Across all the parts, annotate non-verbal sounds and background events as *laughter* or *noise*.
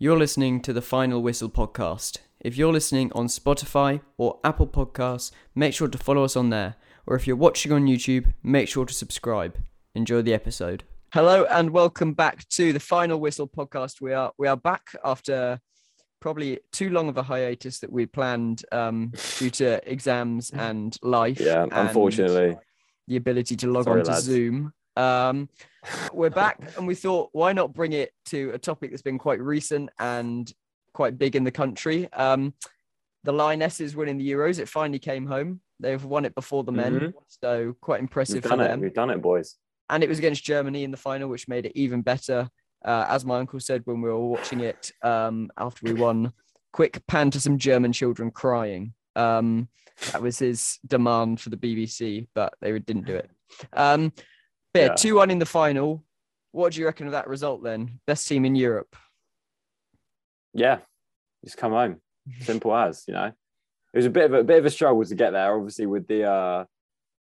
You're listening to the Final Whistle podcast. If you're listening on Spotify or Apple Podcasts, make sure to follow us on there. Or if you're watching on YouTube, make sure to subscribe. Enjoy the episode. Hello and welcome back to the Final Whistle podcast. We are we are back after probably too long of a hiatus that we planned um, due to exams *laughs* and life. Yeah, and unfortunately. the ability to log Sorry, on to lads. Zoom. Um, *laughs* we're back and we thought, why not bring it to a topic that's been quite recent and quite big in the country? Um, the Lionesses winning the Euros. It finally came home. They've won it before the men, Mhm. so quite impressive We've for it. them. We've done it, boys. And it was against Germany in the final, which made it even better. Uh, as my uncle said when we were watching it um, after we won, quick pan to some German children crying. Um, that was his demand for the BBC, but they didn't do it. Um, but yeah. 2 1 in the final. What do you reckon of that result then? Best team in Europe. Yeah, just come home. *laughs* Simple as you know. It was a bit of a, bit of a struggle to get there, obviously with the uh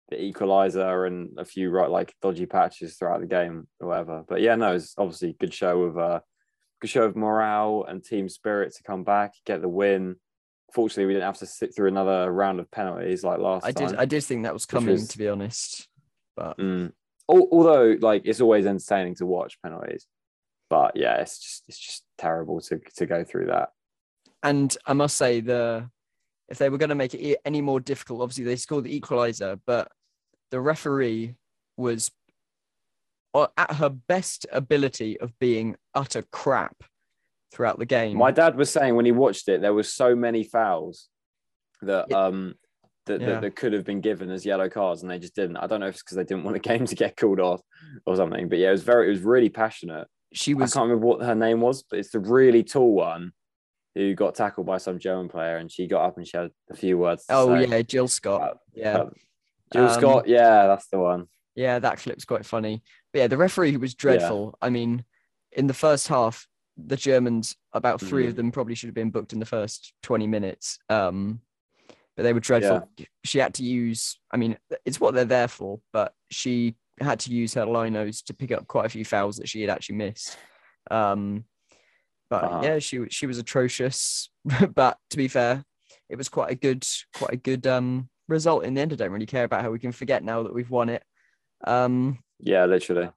the equalizer and a few right like dodgy patches throughout the game or whatever. But yeah, no, it's obviously a good show of uh good show of morale and team spirit to come back, get the win. Fortunately, we didn't have to sit through another round of penalties like last I time. did I did think that was coming, was- to be honest. But Mm. Al- Although, like, it's always entertaining to watch penalties, but yeah, it's just it's just terrible to to go through that. and I must say the if they were going to make it any more difficult, obviously they scored the equalizer, but the referee was at her best ability of being utter crap throughout the game. My dad was saying when he watched it, there were so many fouls that Yeah. um that, Yeah. that, that could have been given as yellow cards, and they just didn't. I don't know if it's because they didn't want the *laughs* game to get called off or something, but yeah, it was very it was really passionate. she was. I can't remember what her name was, but it's the really tall one who got tackled by some German player, and she got up and she had a few words. Oh say. yeah, Jill Scott. Uh, Yeah. uh, Jill Um, Scott, yeah, that's the one. Yeah, that clip's quite funny. But yeah, the referee was dreadful. I mean, in the first half, the Germans, about three Mm. of them probably should have been booked in the first 20 minutes. Um, but they were dreadful. She had to use, I mean, it's what they're there for, but she had to use her linos to pick up quite a few fouls that she had actually missed. Um, but Uh-huh. yeah, she she was atrocious. *laughs* but to be fair, it was quite a good quite a good um result in the end. I don't really care about how we can forget now that we've won it. Um, Yeah, literally.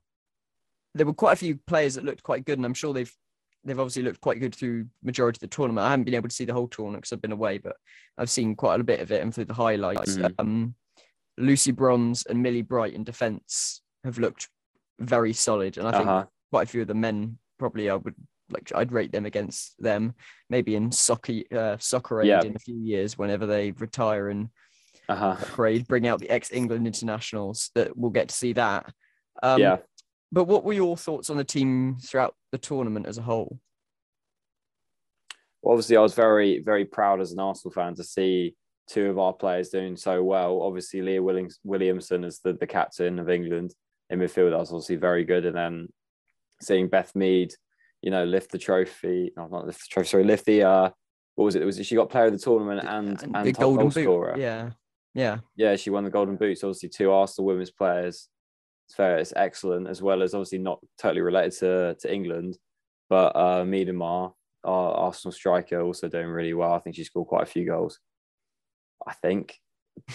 there were quite a few players that looked quite good, and I'm sure they've they've obviously looked quite good through majority of the tournament. I haven't been able to see the whole tournament because I've been away, but I've seen quite a bit of it and through the highlights. Mhm. Um, Lucy Bronze and Millie Bright in defence have looked very solid, and I think Uh huh. quite a few of the men probably I would like I'd rate them against them maybe in soccer uh, soccer aid Yeah. in a few years whenever they retire and Uh huh. upgrade, bring out the ex England internationals that we'll get to see that. Um, yeah. But what were your thoughts on the team throughout the tournament as a whole? Well, obviously, I was very, very proud as an Arsenal fan to see two of our players doing so well. Obviously, Leah Willings- Williamson as the, the captain of England in midfield, that was obviously very good. And then seeing Beth Mead, you know, lift the trophy, no, not lift the trophy, sorry, lift the, uh, what was it? Was it she got player of the tournament and, and, the top golden goal scorer? Yeah, yeah, yeah, she won the Golden Boots. Obviously, two Arsenal women's players. Fair, it's excellent, as well as obviously not totally related to, to England, but uh, Miedema, our Arsenal striker, also doing really well. I think she scored quite a few goals. I think.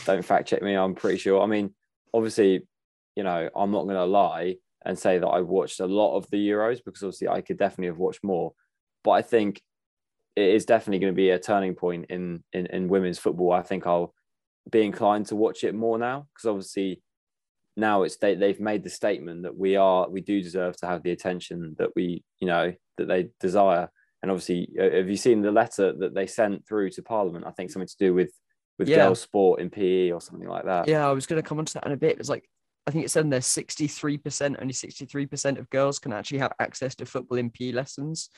Don't fact check me. I'm pretty sure. I mean, obviously, you know, I'm not going to lie and say that I watched a lot of the Euros because obviously I could definitely have watched more. But I think it is definitely going to be a turning point in in, in women's football. I think I'll be inclined to watch it more now because obviously now it's they, they've made the statement that we are we do deserve to have the attention that we you know that they desire and obviously uh, have you seen the letter that they sent through to parliament i think something to do with with Yeah. girls sport in pe or something like that yeah. I was going to come on to that in a bit. It's like I think it said there 63%, only 63% of girls can actually have access to football in PE lessons,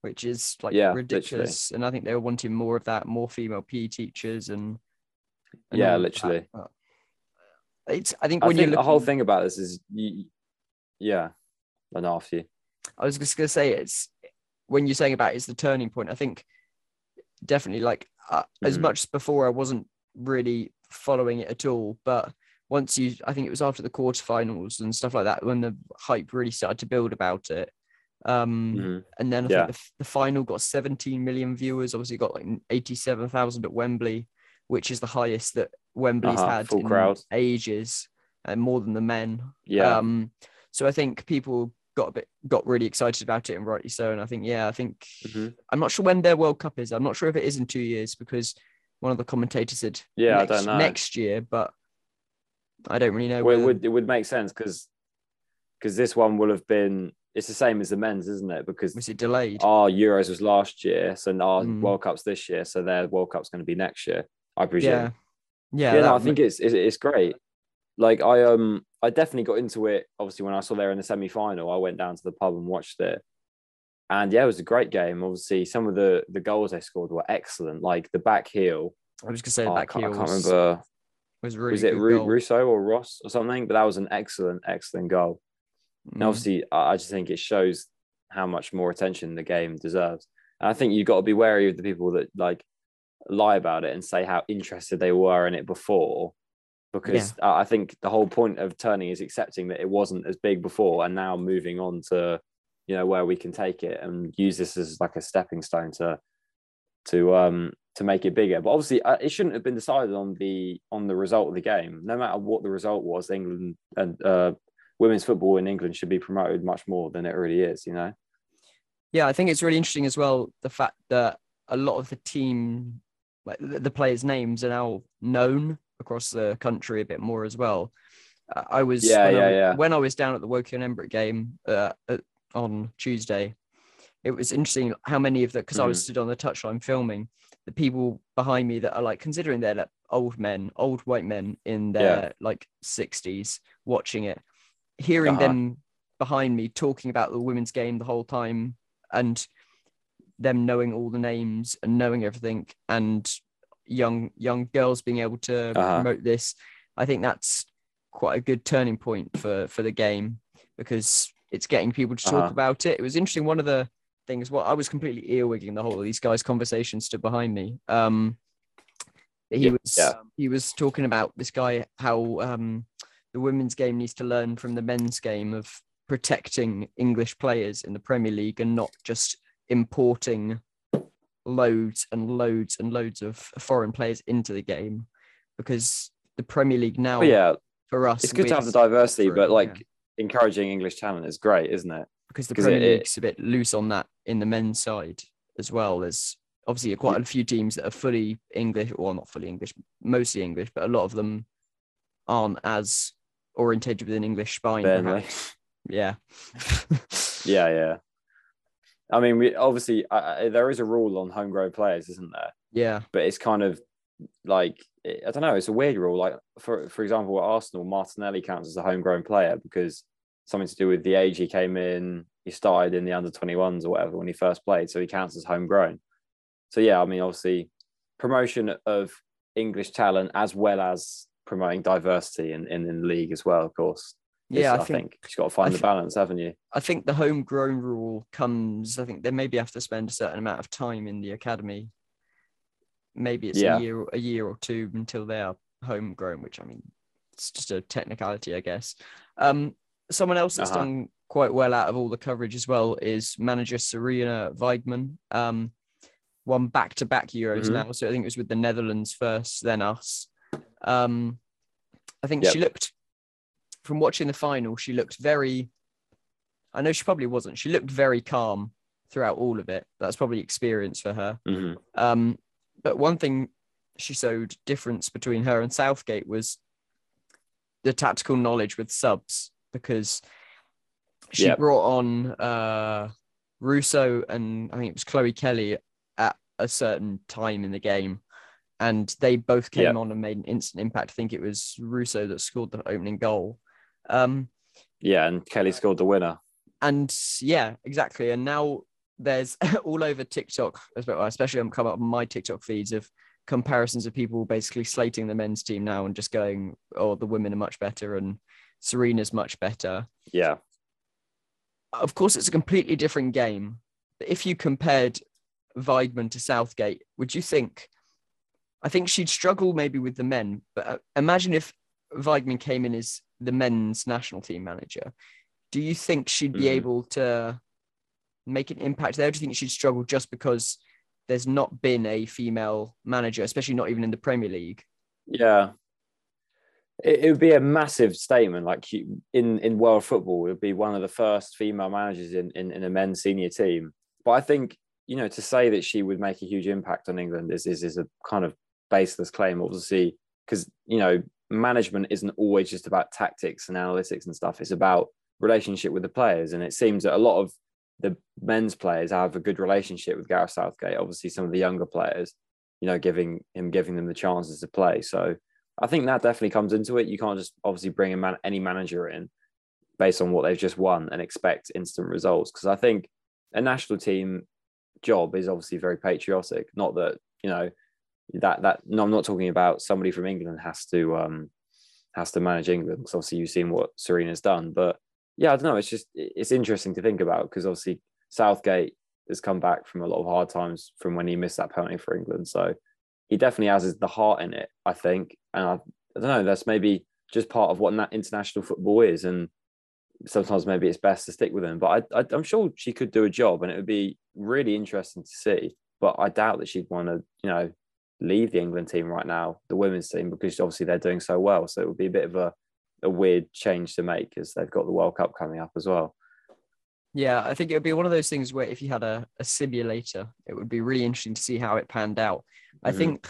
which is like Yeah, ridiculous. And I think they were wanting more of that, more female PE teachers and, and Yeah, literally that. It's I think i when you think look the whole thing about this is you, yeah and after you I was just gonna say it's when you're saying about it's the turning point. I think definitely like uh, as Mhm. much as before I wasn't really following it at all, but once you, I think it was after the quarterfinals and stuff like that when the hype really started to build about it. Um, Mhm. and then I Yeah. think the, the final got 17 million viewers. Obviously, got like 87,000 at Wembley, which is the highest that Wembley's Uh-huh, had in crowd. ages, and more than the men. Yeah. Um, so I think people got a bit got really excited about it, and rightly so. And I think, yeah, I think Mhm. I'm not sure when their World Cup is. I'm not sure if it is in two years because one of the commentators said Yeah, next, I don't know. next year, but I don't really know. Well, it would it would make sense because because this one will have been it's the same as the men's, isn't it? Because was it delayed? our Euros was last year, so our Mm. World Cup's this year, so their World Cup's going to be next year, I presume. yeah, yeah. yeah, no, I think it's, it's it's great. Like I um I definitely got into it. Obviously, when I saw they were in the semi final, I went down to the pub and watched it. And yeah, it was a great game. Obviously, some of the the goals they scored were excellent. Like the back heel. I was gonna say oh, back can't, I can't remember. was really was it Ru- Russo or Ross or something? But that was an excellent, excellent goal. And Mm. obviously, I I just think it shows how much more attention the game deserves. And I think you've got to be wary of the people that like lie about it and say how interested they were in it before, because I I think the whole point of turning is accepting that it wasn't as big before, and now moving on to, you know, where we can take it and use this as like a stepping stone to, to um to make it bigger. But obviously, uh, it shouldn't have been decided on the on the result of the game. No matter what the result was, England and uh, women's football in England should be promoted much more than it really is. You know. Yeah, I think it's really interesting as well the fact that a lot of the team, like the, the players' names, are now known across the country a bit more as well. Uh, I was Yeah, when, yeah, I, yeah. when I was down at the Woking Embrook game uh, uh, on Tuesday. It was interesting how many of the because I was Mm-hmm. stood on the touchline filming the people behind me that are like considering they're like old men, old white men in their like sixties watching it, hearing Uh-huh. them behind me talking about the women's game the whole time and them knowing all the names and knowing everything and young young girls being able to Uh-huh. promote this i think that's quite a good turning point for for the game because it's getting people to talk Uh-huh. about it it was interesting one of the things well i was completely earwigging the whole of these guys conversations stood behind me um he Yeah, was yeah. he was talking about this guy how um the women's game needs to learn from the men's game of protecting English players in the Premier League and not just importing loads and loads and loads of foreign players into the game because the Premier League now But yeah, for us it's good to have the diversity, but yeah, like encouraging English talent is great, isn't it? because the Premier it- it- League's a bit loose on that in the men's side as well. There's obviously quite a few teams that are fully English, or not fully English, mostly English, but a lot of them aren't as orientated with an English spine. *laughs* *laughs* Yeah. Yeah, yeah. I mean, we obviously I, I, there is a rule on homegrown players, isn't there? Yeah. But it's kind of like I don't know. It's a weird rule. Like for for example, at Arsenal, Martinelli counts as a homegrown player because something to do with the age he came in. He started in the under twenty ones or whatever when he first played, so he counts as homegrown. So yeah, I mean, obviously, promotion of English talent as well as promoting diversity in, in, in the league as well, of course. Yeah, I think you've got to find I the balance, haven't you? I think the homegrown rule comes. I think they maybe have to spend a certain amount of time in the academy. Maybe it's Yeah. a year, a year or two until they are homegrown. Which I mean, it's just a technicality, I guess. Um, someone else that's Uh-huh. done quite well out of all the coverage as well is manager Sarina Wiegman. Um, won back-to-back Euros Mhm. now, so I think it was with the Netherlands first, then us. Um, I think Yep. she looked from watching the final. She looked very I know she probably wasn't. She looked very calm throughout all of it. That's probably experience for her. Mhm. Um, but one thing she showed difference between her and Southgate was the tactical knowledge with subs because she Yep. brought on uh, Russo and I think it was Chloe Kelly at a certain time in the game. And they both came Yep. on and made an instant impact. I think it was Russo that scored the opening goal. Um, Yeah, and Kelly scored the winner. and yeah, exactly. And now there's *laughs* all over TikTok, as well, especially I'm coming up on my TikTok feeds of comparisons of people basically slating the men's team now and just going, "Oh, the women are much better and Sarina's much better." Yeah. Of course, it's a completely different game. But if you compared Wiegman to Southgate, would you think? I think she'd struggle maybe with the men, but uh, imagine if Wiegman came in as the men's national team manager. Do you think she'd be Mhm. able to make an impact there? Do you think she'd struggle just because there's not been a female manager, especially not even in the Premier League? Yeah, it, it would be a massive statement. Like in in world football, it would be one of the first female managers in, in in a men's senior team. But I think you know to say that she would make a huge impact on England is is, is a kind of baseless claim. Obviously, because you know management isn't always just about tactics and analytics and stuff. It's about relationship with the players, and it seems that a lot of the men's players have a good relationship with Gareth Southgate. Obviously, some of the younger players, you know, giving him giving them the chances to play. So I think that definitely comes into it. You can't just obviously bring a man, any manager in based on what they've just won and expect instant results. Because I think a national team job is obviously very patriotic. Not that you know that that no, I'm not talking about somebody from England has to um has to manage England. Because obviously you've seen what Sarina's done, but yeah, I don't know. It's just it's interesting to think about because obviously Southgate has come back from a lot of hard times from when he missed that penalty for England. So he definitely has the heart in it, I think. And I, I don't know, that's maybe just part of what that international football is. And sometimes maybe it's best to stick with him. But I, I, I'm sure she could do a job, and it would be really interesting to see. But I doubt that she'd want to, you know, leave the England team right now, the women's team, because obviously they're doing so well. So it would be a bit of a a weird change to make as they've got the World Cup coming up as well. Yeah, I think it would be one of those things where if you had a, a simulator, it would be really interesting to see how it panned out. I mm-hmm. think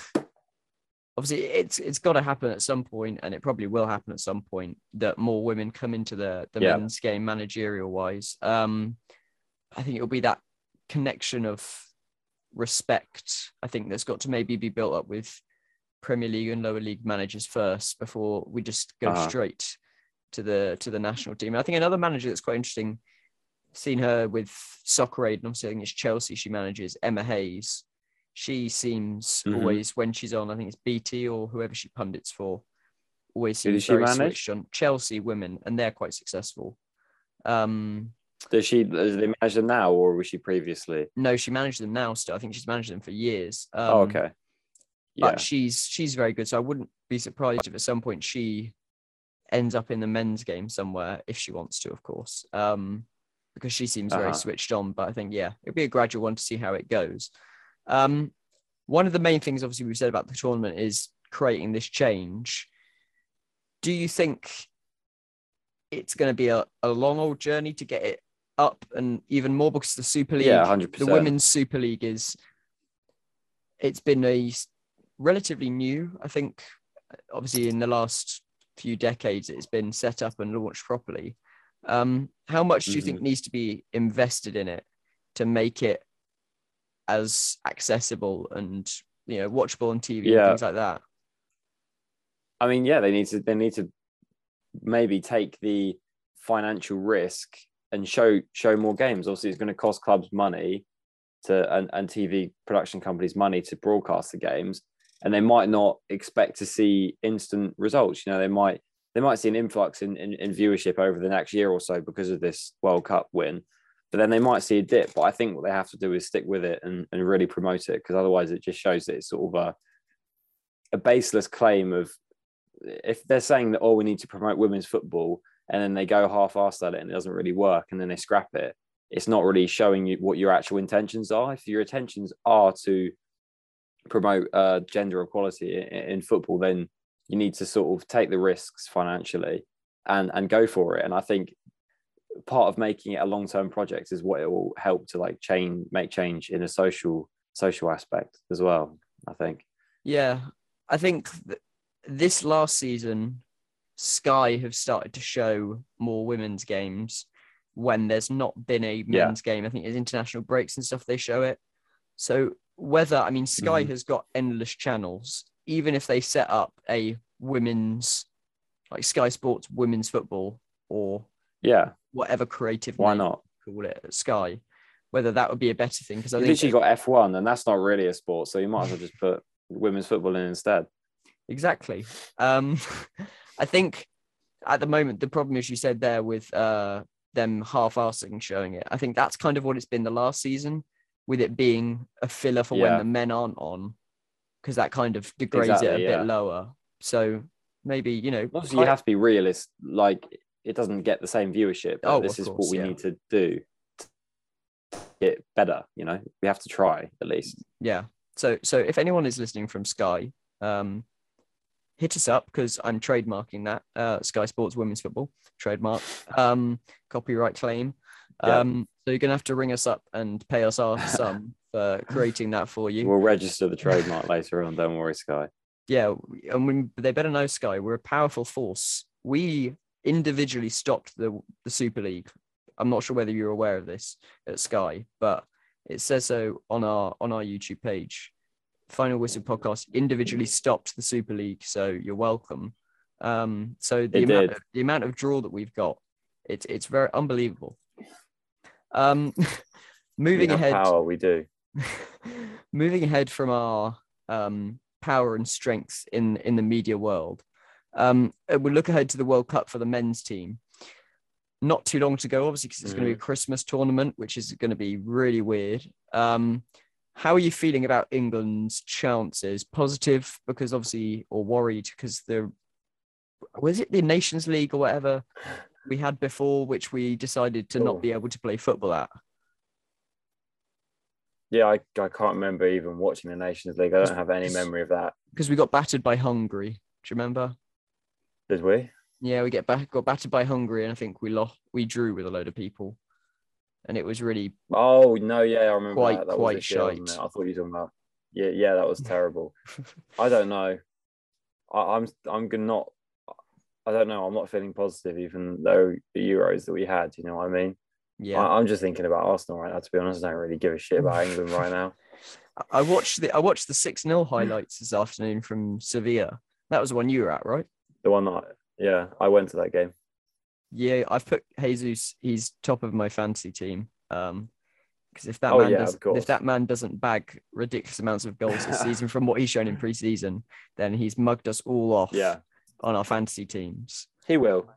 obviously it's it's got to happen at some point, and it probably will happen at some point that more women come into the the yeah. men's game managerial wise. Um, I think it'll be that connection of respect. I think that's got to maybe be built up with Premier League and lower league managers first before we just go uh-huh. straight to the to the national team. I think another manager that's quite interesting, seen her with Soccer Aid, and obviously I think it's Chelsea she manages, Emma Hayes. She seems mm-hmm. always when she's on, I think it's BT or whoever she pundits for, always seems very switched on. Chelsea women, and they're quite successful. Um, does she does they manage them now, or was she previously? No, she managed them now. Still, I think she's managed them for years. Oh, um, oh, okay but she's she's very good. So I wouldn't be surprised if at some point she ends up in the men's game somewhere if she wants to, of course, um, because she seems very uh-huh. switched on. But I think yeah, it'd be a gradual one to see how it goes. Um, one of the main things, obviously, we've said about the tournament is creating this change. Do you think it's going to be a, a long old journey to get it up and even more because the Super League, yeah, 100%. the Women's Super League is it's been a relatively new. I think, obviously, in the last few decades, it's been set up and launched properly. Um, how much do you think mm-hmm. needs to be invested in it to make it as accessible and you know watchable on TV yeah. and things like that? I mean, yeah, they need to they need to maybe take the financial risk and show show more games. Obviously, it's going to cost clubs money to and, and TV production companies money to broadcast the games and they might not expect to see instant results. You know, they might they might see an influx in, in, in, viewership over the next year or so because of this World Cup win. But then they might see a dip. But I think what they have to do is stick with it and, and really promote it because otherwise it just shows that it's sort of a, a baseless claim of if they're saying that, oh, we need to promote women's football and then they go half assed at it and it doesn't really work and then they scrap it, it's not really showing you what your actual intentions are. If your intentions are to promote uh, gender equality in, in, football, then you need to sort of take the risks financially and and go for it. And I think part of making it a long term project is what it will help to like change, make change in a social social aspect as well. I think. Yeah, I think th- this last season, Sky have started to show more women's games when there's not been a men's yeah. game. I think it's international breaks and stuff they show it. So whether I mean Sky mm. has got endless channels, even if they set up a women's like Sky Sports women's football or yeah, whatever creative why not call it Sky, whether that would be a better thing because I you think literally got F one and that's not really a sport, so you might as well just put women's football in instead. Exactly. Um, *laughs* I think at the moment the problem is you said there with uh them half-assing showing it. I think that's kind of what it's been the last season with it being a filler for yeah. when the men aren't on, because that kind of degrades exactly, it a yeah. bit lower. So maybe you know, obviously you have to be realist. Like it doesn't get the same viewership. oh, this is course, what we yeah. need to do it better. You know, we have to try at least. Yeah. So so if anyone is listening from Sky, um, hit us up because I'm trademarking that uh, Sky Sports Women's Football trademark um, copyright claim. Yeah. Um, so you're gonna have to ring us up and pay us our *laughs* sum for creating that for you. We'll register the trademark later on. Don't worry, Sky. yeah, and we, they better know Sky. We're a powerful force. We individually stopped the the Super League. I'm not sure whether you're aware of this at Sky, but it says so on our on our YouTube page. Final Whistle podcast individually stopped the Super League, so you're welcome. Um, so the It amount did. of, the amount of draw that we've got, it's it's very unbelievable. Um, *laughs* moving ahead, power. We do. *laughs* moving ahead from our um, power and strength in in the media world, um, uh, we look ahead to the World Cup for the men's team. Not too long to go, obviously, because it's going to be a Christmas tournament, which is going to be really weird. Um, how are you feeling about England's chances? Positive because obviously, or worried because the was it the Nations League or whatever we had before, which we decided to Oh. not be able to play football at. Yeah, I, I can't remember even watching the Nations League. I don't have any memory of that. because we got battered by Hungary. Do you remember? Did we? Yeah, we get back got battered by Hungary, and I think we lost. We drew with a load of people, and it was really Oh no, yeah, I remember Quite- that. That quite was the shit, wasn't shite. it? I thought you were talking about. Yeah, yeah, that was *laughs* terrible. I don't know. I, I'm I'm gonna not. I don't know. I'm not feeling positive, even though the Euros that we had. You know what I mean? yeah. I, I'm just thinking about Arsenal right now. To be honest, I don't really give a shit about *laughs* England right now. I- I watched the I watched the six 0 highlights this afternoon from Sevilla. That was the one you were at, right? The one that, yeah, I went to that game. Yeah, I've put Jesus. He's top of my fantasy team. Um, because if that Oh, man yeah, does, if that man doesn't bag ridiculous amounts of goals this season from what he's shown in preseason, then he's mugged us all off. Yeah, on our fantasy teams. he will.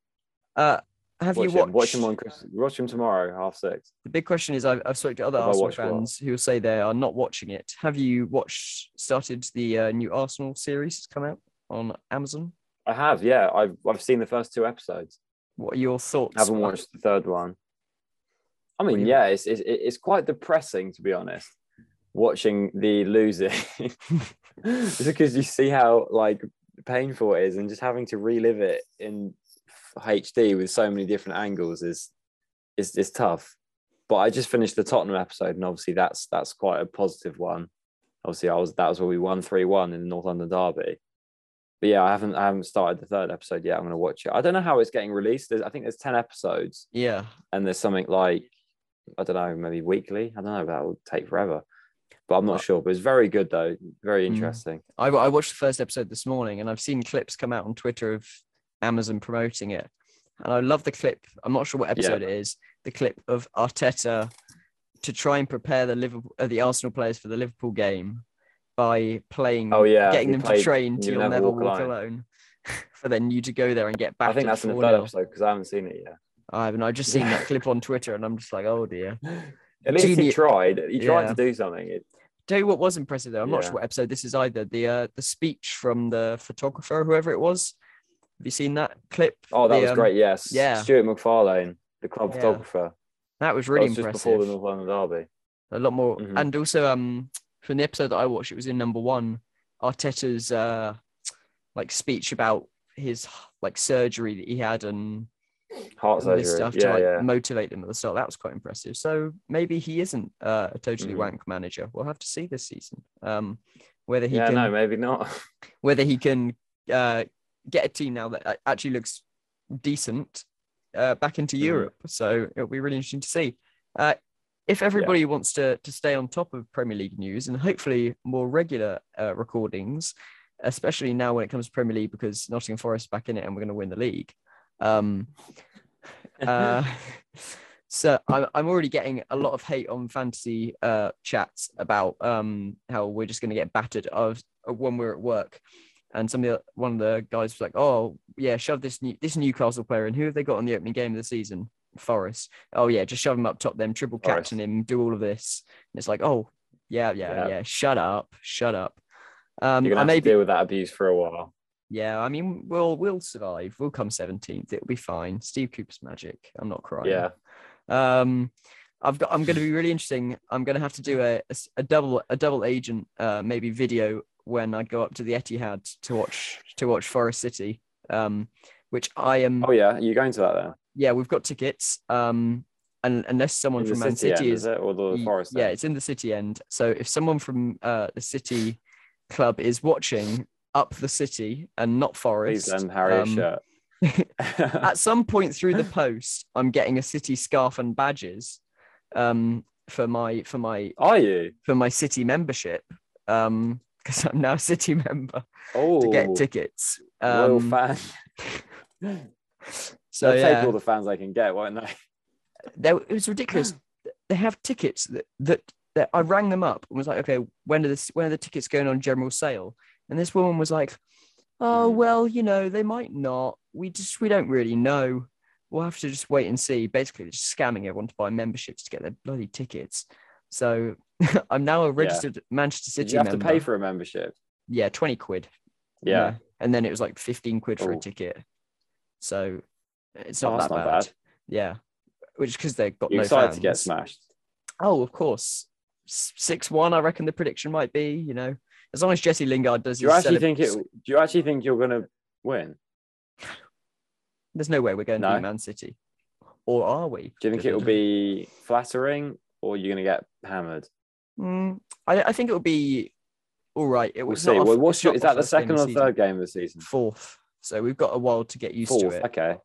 Uh, have watch you him. watched? Watch him on Christmas. Watch him tomorrow, half six. The big question is, I've, I've spoken to other Have Arsenal watched what? fans who will say they are not watching it. Have you watched? Started the uh, new Arsenal series that's come out on Amazon. I have, yeah. I've I've seen the first two episodes. What are your thoughts? haven't watched the third one. I mean, yeah, it's, it's it's quite depressing to be honest. Watching the losing, *laughs* because you see how like painful it is, and just having to relive it in HD with so many different angles is is is tough. But I just finished the Tottenham episode, and obviously that's that's quite a positive one. Obviously, I was that was where we won three one in the North London derby. But yeah, I haven't I haven't started the third episode yet. I'm going to watch it. I don't know how it's getting released. There's, I think there's ten episodes, Yeah, and there's something like I don't know, maybe weekly. I don't know. That will take forever, but I'm not sure. But it's very good though. Very Mm. interesting. I, I watched the first episode this morning, and I've seen clips come out on Twitter of Amazon promoting it, and I love the clip. I'm not sure what episode it is. The clip of Arteta to try and prepare the Liverpool, uh, the Arsenal players for the Liverpool game by playing, Oh yeah, getting he them to train to You you'll never walk alone. *laughs* for then you to go there and get back. I think that's in the third episode because I haven't seen it yet. I haven't. I've just seen that *laughs* clip on Twitter, and I'm just like, oh dear. At least he tried. He tried Yeah. to do something. It, Tell you what was impressive though. I'm not sure what episode this is either. The uh, the speech from the photographer, whoever it was. Have you seen that clip? oh, that The, was um, great. Yes. yeah. Stuart MacFarlane, the club Yeah. photographer. That was That really was just impressive. before the North London derby. a lot more, Mhm. and also um from the episode that I watched, it was in number one. Arteta's uh like speech about his like surgery that he had and Heart all this surgery. stuff to like yeah. motivate them at the start. That was quite impressive. So maybe he isn't uh, a totally Mhm. wank manager. We'll have to see this season. Um, whether he Yeah, can no, maybe not. *laughs* whether he can uh, get a team now that actually looks decent uh, back into Mhm. Europe. So it'll be really interesting to see. If everybody wants to to stay on top of Premier League news and hopefully more regular uh, recordings, especially now when it comes to Premier League because Nottingham Forest back in it and we're going to win the league. Um, *laughs* uh, so I'm, I'm already getting a lot of hate on fantasy uh, chats about um, how we're just going to get battered of, of when we're at work. And some of the, one of the guys was like, "Oh yeah, shove this new this Newcastle player in. Who have they got on the opening game of the season? Forest. Oh yeah, just shove him up top, them triple Forest. captain him, do all of this. And it's like, oh yeah, yeah, yeah. Yeah. Shut up, shut up. Um, You're I gonna have maybe to deal with that abuse for a while. yeah, I mean, we'll we'll survive. We'll come seventeenth. It'll be fine. Steve Cooper's magic. I'm not crying. Yeah. Um, I've got. I'm going to be really interesting. I'm going to have to do a a double a double agent uh, maybe video when I go up to the Etihad to watch to watch Forest City. Um, which I am. Oh yeah, you're going to that then? Yeah, we've got tickets. Um, and unless someone In from Man city, City end, is is it or the forest? Yeah, end? it's in the city end. So if someone from uh, the city club is watching up the city and not Please Forest, lend Harry um, shirt. *laughs* *laughs* at some point through the post, I'm getting a city scarf and badges um, for my for my Are you? for my city membership um, because I'm now a city *laughs* member Oh, to get tickets. loyal Um, fan. So They'll yeah, take all the fans they can get, won't they? *laughs* they, it was ridiculous. *gasps* they have tickets that, that that I rang them up and was like, okay, when are this when are the tickets going on general sale? And this woman was like, oh Hmm. well, you know, they might not. We just we don't really know. We'll have to just wait and see. Basically, they're just scamming everyone to buy memberships to get their bloody tickets. So *laughs* I'm now a registered Manchester Did City you have to pay for a membership? yeah, twenty quid. Yeah. and then it was like fifteen quid for a ticket. So it's not that's that not bad. bad. Yeah, which because they've got You're no excited fans. to get smashed. Oh, of course. Six one, I reckon the prediction might be. You know, as long as Jesse Lingard does. Do you actually celeb- think it? Do you actually think you're gonna win? *sighs* There's no way we're going to No. beat Man City, or are we? Do you think it will be flattering, or you're gonna get hammered? Mm, I, I think it will be all right. It We'll was see. Well, what's your, is that the second or third game of the season? Fourth. So we've got a while to get used Fourth. to it. Okay.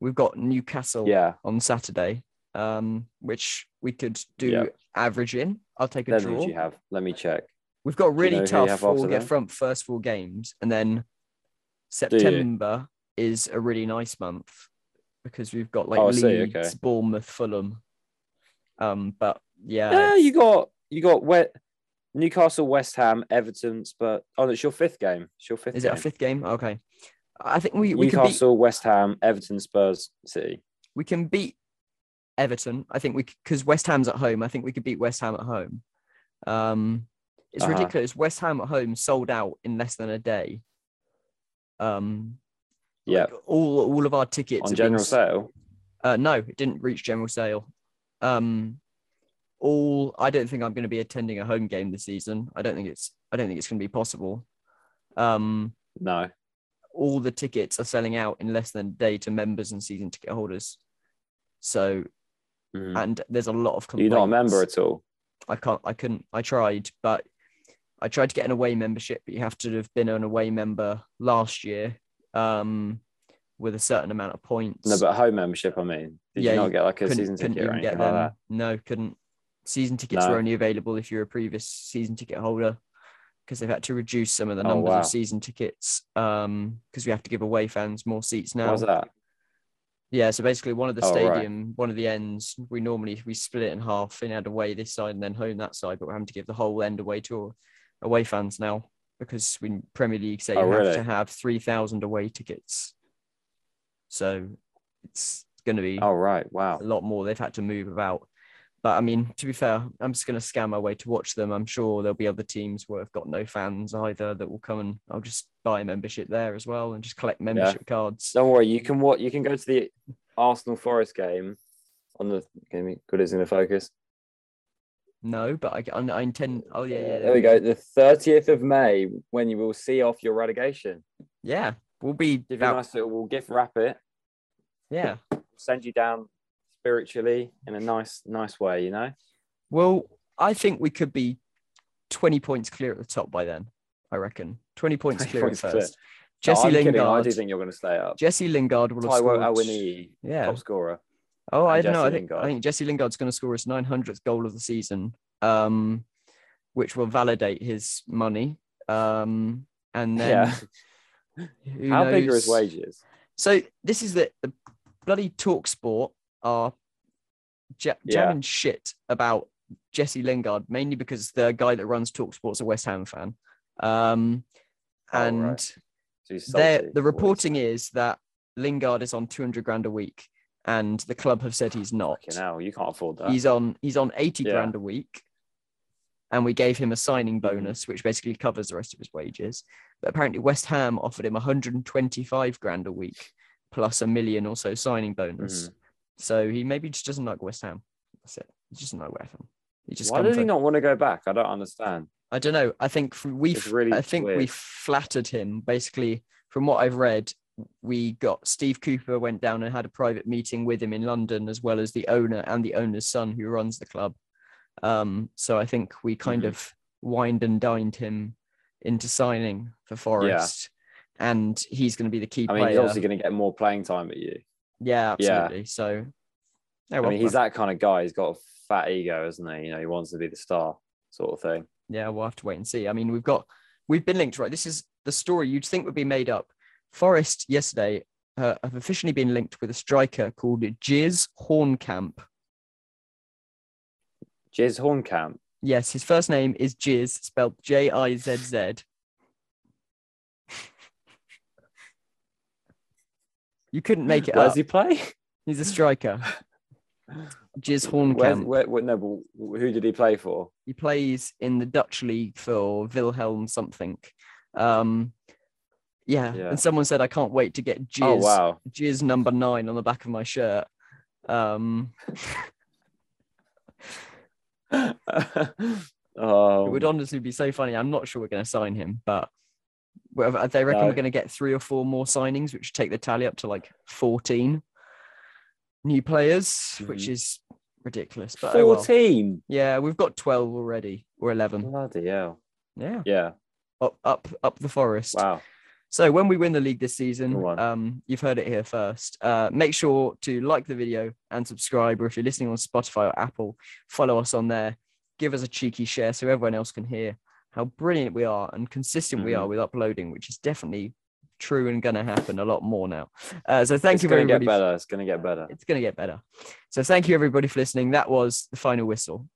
We've got Newcastle Yeah. on Saturday, um, which we could do Yeah. average in. I'll take a Then draw. you have? Let me check. We've got you really know tough four get front first four games, and then September is a really nice month because we've got like Oh, Leeds, see, okay. Bournemouth, Fulham. Um, but yeah, Yeah, you got you got wet Newcastle, West Ham, Everton, but oh, it's your fifth game. It's your fifth is it a fifth game? Okay, I think we, we can beat West Ham, Everton, Spurs, City. we can beat Everton. I think we because West Ham's at home. I think we could beat West Ham at home. Um, it's Uh-huh. ridiculous. West Ham at home sold out in less than a day. Um, Yeah, like, all all of our tickets on have been general sale. Uh, no, it didn't reach general sale. Um, all I don't think I'm going to be attending a home game this season. I don't think it's I don't think it's going to be possible. Um, No. All the tickets are selling out in less than a day to members and season ticket holders. So, Mhm. and there's a lot of complaints. You're not a member at all. I can't. I couldn't. I tried, but I tried to get an away membership, but you have to have been an away member last year, um, with a certain amount of points. No, but home membership. I mean, did Yeah, you not get like a season ticket or anything like that? No, couldn't. Season tickets No. were only available if you're a previous season ticket holder because they've had to reduce some of the Oh, numbers wow. of season tickets um because we have to give away fans more seats now. What's that? Yeah, so basically one of the Oh, right. stadium, one of the ends, we normally we split it in half and had away this side and then home that side, but we're having to give the whole end away to away fans now because we Premier League say you Oh, have really? to have three thousand away tickets. So it's gonna be Oh right, wow. a lot more they've had to move about. But I mean, to be fair, I'm just going to scam my way to watch them. I'm sure there'll be other teams where I've got no fans either that will come and I'll just buy a membership there as well and just collect membership cards. Don't worry, you can what you can go to the Arsenal Forest game on the game. Good is in the focus. No, but I, I, I intend. Oh yeah, yeah. There we go. The 30th of May, when you will see off your relegation. Yeah, we'll be Give you a nice little we'll gift wrap it, Yeah. send you down spiritually in a nice, nice way, you know? Well, I think we could be 20 points clear at the top by then. I reckon 20 points 20 clear at points clear. first. No, Jesse I'm kidding, I Lingard. do think you're going to stay up. Jesse Lingard will have Taiwo scored. Awoniyi, Yeah. top scorer. Oh, I don't know. I think I think Jesse Lingard's going to score his 900th goal of the season, um, which will validate his money. Um, and then Yeah. How big are his wages? So this is the, the bloody talk sport are ja- Yeah. jamming shit about Jesse Lingard, mainly because the guy that runs Talk Sport's a West Ham fan. Um, Oh, right. and So there, salty, the reporting is that Lingard is on 200 grand a week, and the club have said he's not. Hell, you can't afford that. He's on he's on 80 Yeah. grand a week. And we gave him a signing Mm-hmm. bonus, which basically covers the rest of his wages. But apparently West Ham offered him 125 grand a week plus a million or so signing bonus. Mm-hmm. So he maybe just doesn't like West Ham. That's it. He's just no weapon. He just Why for- he not want to go back? I don't understand. I don't know. I think we, really I think we flattered him. Basically, from what I've read, we got Steve Cooper went down and had a private meeting with him in London, as well as the owner and the owner's son who runs the club. Um, so I think we kind Mhm. of wined and dined him into signing for Forest, and he's going to be the key I mean, he's player. obviously going to get more playing time at you. Yeah, Yeah. absolutely. So, yeah, I mean, he's that kind of guy. He's got a fat ego, isn't he? You know, he wants to be the star, sort of thing. yeah, we'll have to wait and see. I mean, we've got we've been linked, right? This is the story you'd think would be made up. Forest yesterday uh, have officially been linked with a striker called Jizz Hornkamp. Jizz Hornkamp. Yes, his first name is Jizz, spelled J I Z Z. You couldn't make it Where up. does he play? *laughs* He's a striker. Jizz Hornkamp. where, where, no, but who did he play for? He plays in the Dutch league for Wilhelm something. Um, yeah. Yeah. and someone said I can't wait to get Jizz, Oh wow! Jizz number nine on the back of my shirt. Um, *laughs* oh, *laughs* it would honestly be so funny. I'm not sure we're going to sign him, but they reckon No. we're going to get three or four more signings, which take the tally up to like 14 new players, which Mhm. is ridiculous. But oh well. yeah, we've got 12 already or 11. Bloody hell! Yeah, Yeah. up up up the forest. Wow. So when we win the league this season, um, you've heard it here first. Uh, make sure to like the video and subscribe, or if you're listening on Spotify or Apple, follow us on there. Give us a cheeky share so everyone else can hear how brilliant we are and consistent we Mm-hmm. are with uploading, which is definitely true and going to happen a lot more now. Uh, so thank it's you gonna get better. It's gonna get better. It's going to get better. So thank you everybody for listening. That was the final whistle.